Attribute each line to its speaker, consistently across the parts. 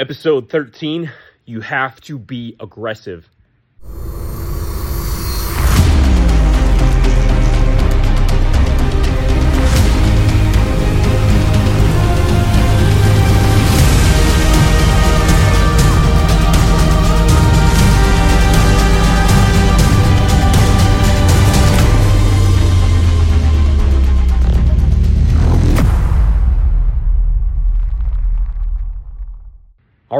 Speaker 1: Episode 13 You have to be aggressive.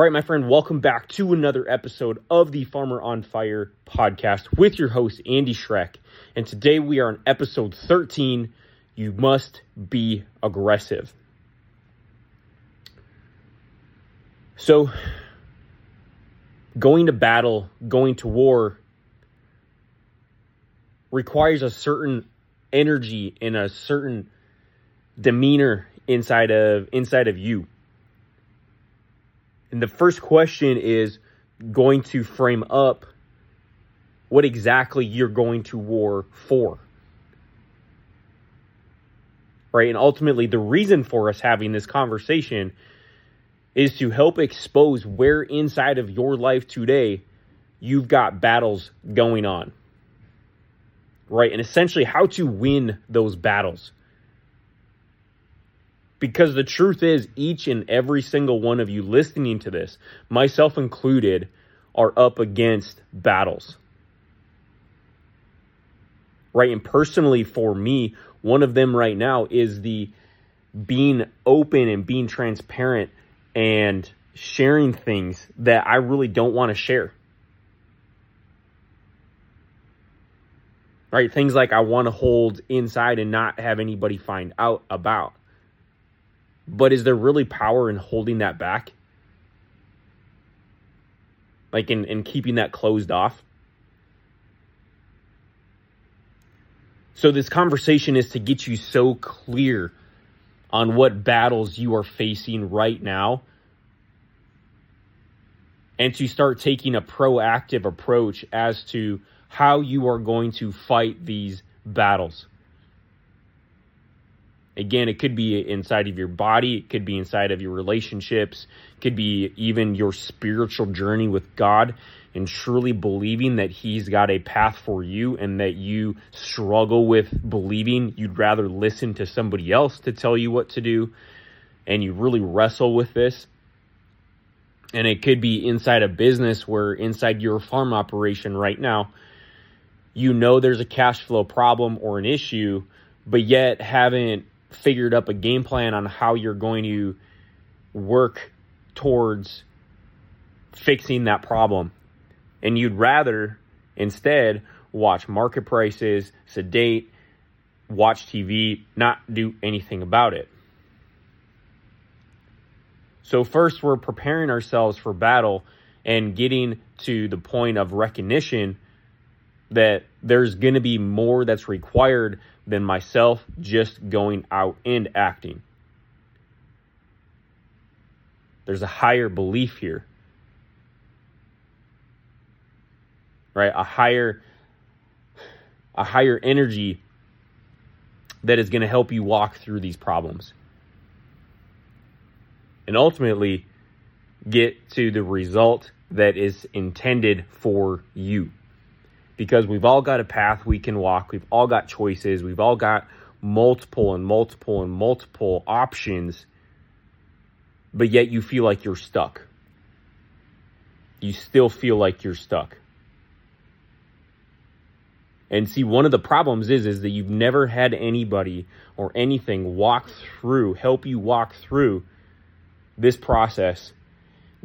Speaker 1: Right, my friend, welcome back to another episode of the Farmer on Fire podcast with your host, Andy Schreck. And today we are on episode 13 You Must Be Aggressive. So, going to battle, going to war requires a certain energy and a certain demeanor inside of inside of you and the first question is going to frame up what exactly you're going to war for. Right? And ultimately, the reason for us having this conversation is to help expose where inside of your life today you've got battles going on. Right? And essentially, how to win those battles. Because the truth is, each and every single one of you listening to this, myself included, are up against battles. Right? And personally, for me, one of them right now is the being open and being transparent and sharing things that I really don't want to share. Right? Things like I want to hold inside and not have anybody find out about. But is there really power in holding that back? Like in, in keeping that closed off? So, this conversation is to get you so clear on what battles you are facing right now and to start taking a proactive approach as to how you are going to fight these battles. Again, it could be inside of your body, it could be inside of your relationships, it could be even your spiritual journey with God and truly believing that He's got a path for you and that you struggle with believing you'd rather listen to somebody else to tell you what to do and you really wrestle with this. And it could be inside a business where inside your farm operation right now, you know there's a cash flow problem or an issue, but yet haven't figured up a game plan on how you're going to work towards fixing that problem. And you'd rather instead watch market prices, sedate, watch TV, not do anything about it. So, first, we're preparing ourselves for battle and getting to the point of recognition that there's going to be more that's required than myself just going out and acting. There's a higher belief here. Right? A higher a higher energy that is going to help you walk through these problems. And ultimately get to the result that is intended for you because we've all got a path we can walk. We've all got choices. We've all got multiple and multiple and multiple options, but yet you feel like you're stuck. You still feel like you're stuck. And see, one of the problems is is that you've never had anybody or anything walk through, help you walk through this process,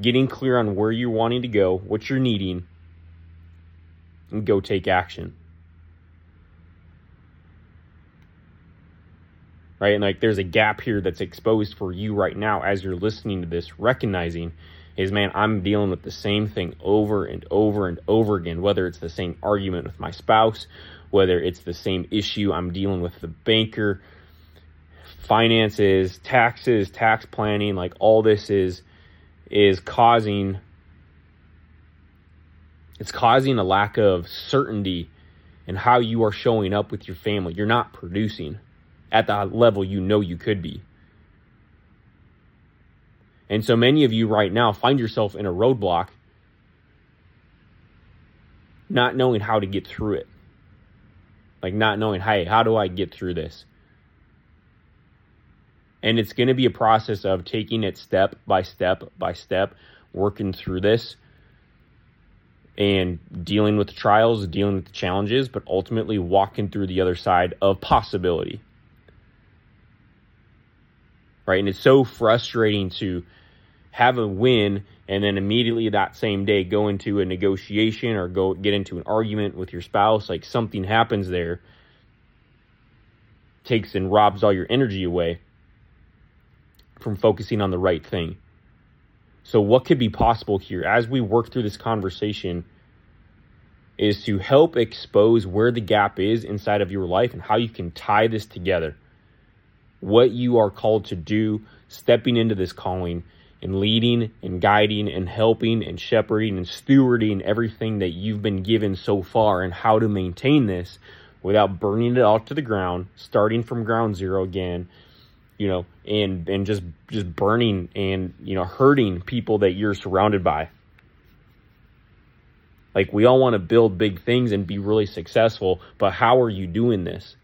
Speaker 1: getting clear on where you're wanting to go, what you're needing, and go take action. Right? And like there's a gap here that's exposed for you right now as you're listening to this, recognizing is man, I'm dealing with the same thing over and over and over again, whether it's the same argument with my spouse, whether it's the same issue I'm dealing with the banker, finances, taxes, tax planning, like all this is is causing it's causing a lack of certainty in how you are showing up with your family. You're not producing at the level you know you could be. And so many of you right now find yourself in a roadblock, not knowing how to get through it. Like not knowing, hey, how do I get through this? And it's going to be a process of taking it step by step by step, working through this and dealing with the trials, dealing with the challenges, but ultimately walking through the other side of possibility. Right? And it's so frustrating to have a win and then immediately that same day go into a negotiation or go get into an argument with your spouse like something happens there takes and robs all your energy away from focusing on the right thing so what could be possible here as we work through this conversation is to help expose where the gap is inside of your life and how you can tie this together. What you are called to do stepping into this calling and leading and guiding and helping and shepherding and stewarding everything that you've been given so far and how to maintain this without burning it all to the ground, starting from ground zero again, you know, and and just just burning and you know hurting people that you're surrounded by. Like we all want to build big things and be really successful, but how are you doing this?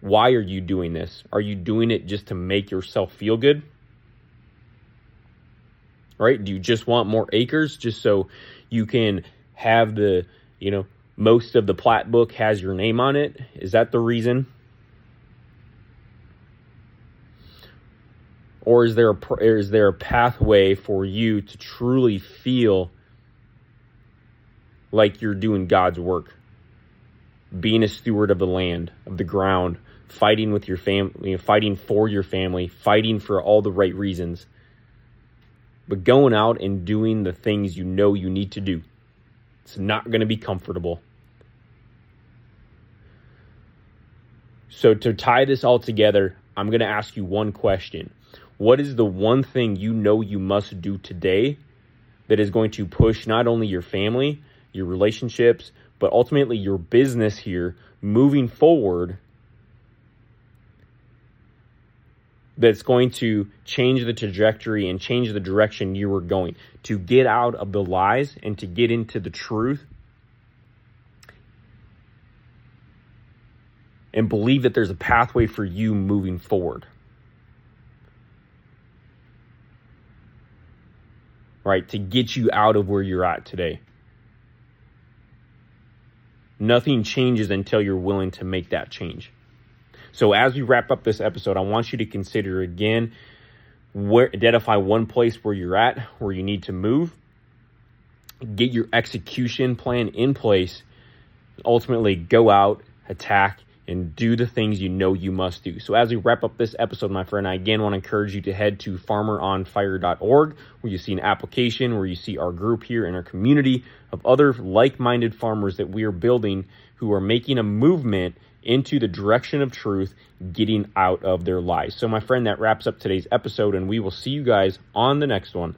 Speaker 1: Why are you doing this? Are you doing it just to make yourself feel good? right? Do you just want more acres just so you can have the, you know, most of the plat book has your name on it? Is that the reason? Or is there a, is there a pathway for you to truly feel like you're doing God's work? Being a steward of the land, of the ground, fighting with your family, fighting for your family, fighting for all the right reasons but going out and doing the things you know you need to do. It's not going to be comfortable. So, to tie this all together, I'm going to ask you one question. What is the one thing you know you must do today that is going to push not only your family, your relationships, but ultimately your business here moving forward that's going to change the trajectory and change the direction you were going. To get out of the lies and to get into the truth and believe that there's a pathway for you moving forward. Right? To get you out of where you're at today. Nothing changes until you're willing to make that change. So as we wrap up this episode, I want you to consider again where identify one place where you're at, where you need to move, get your execution plan in place, ultimately go out, attack, and do the things you know you must do. So as we wrap up this episode, my friend, I again want to encourage you to head to farmeronfire.org where you see an application, where you see our group here and our community of other like-minded farmers that we are building who are making a movement into the direction of truth, getting out of their lies. So, my friend, that wraps up today's episode, and we will see you guys on the next one.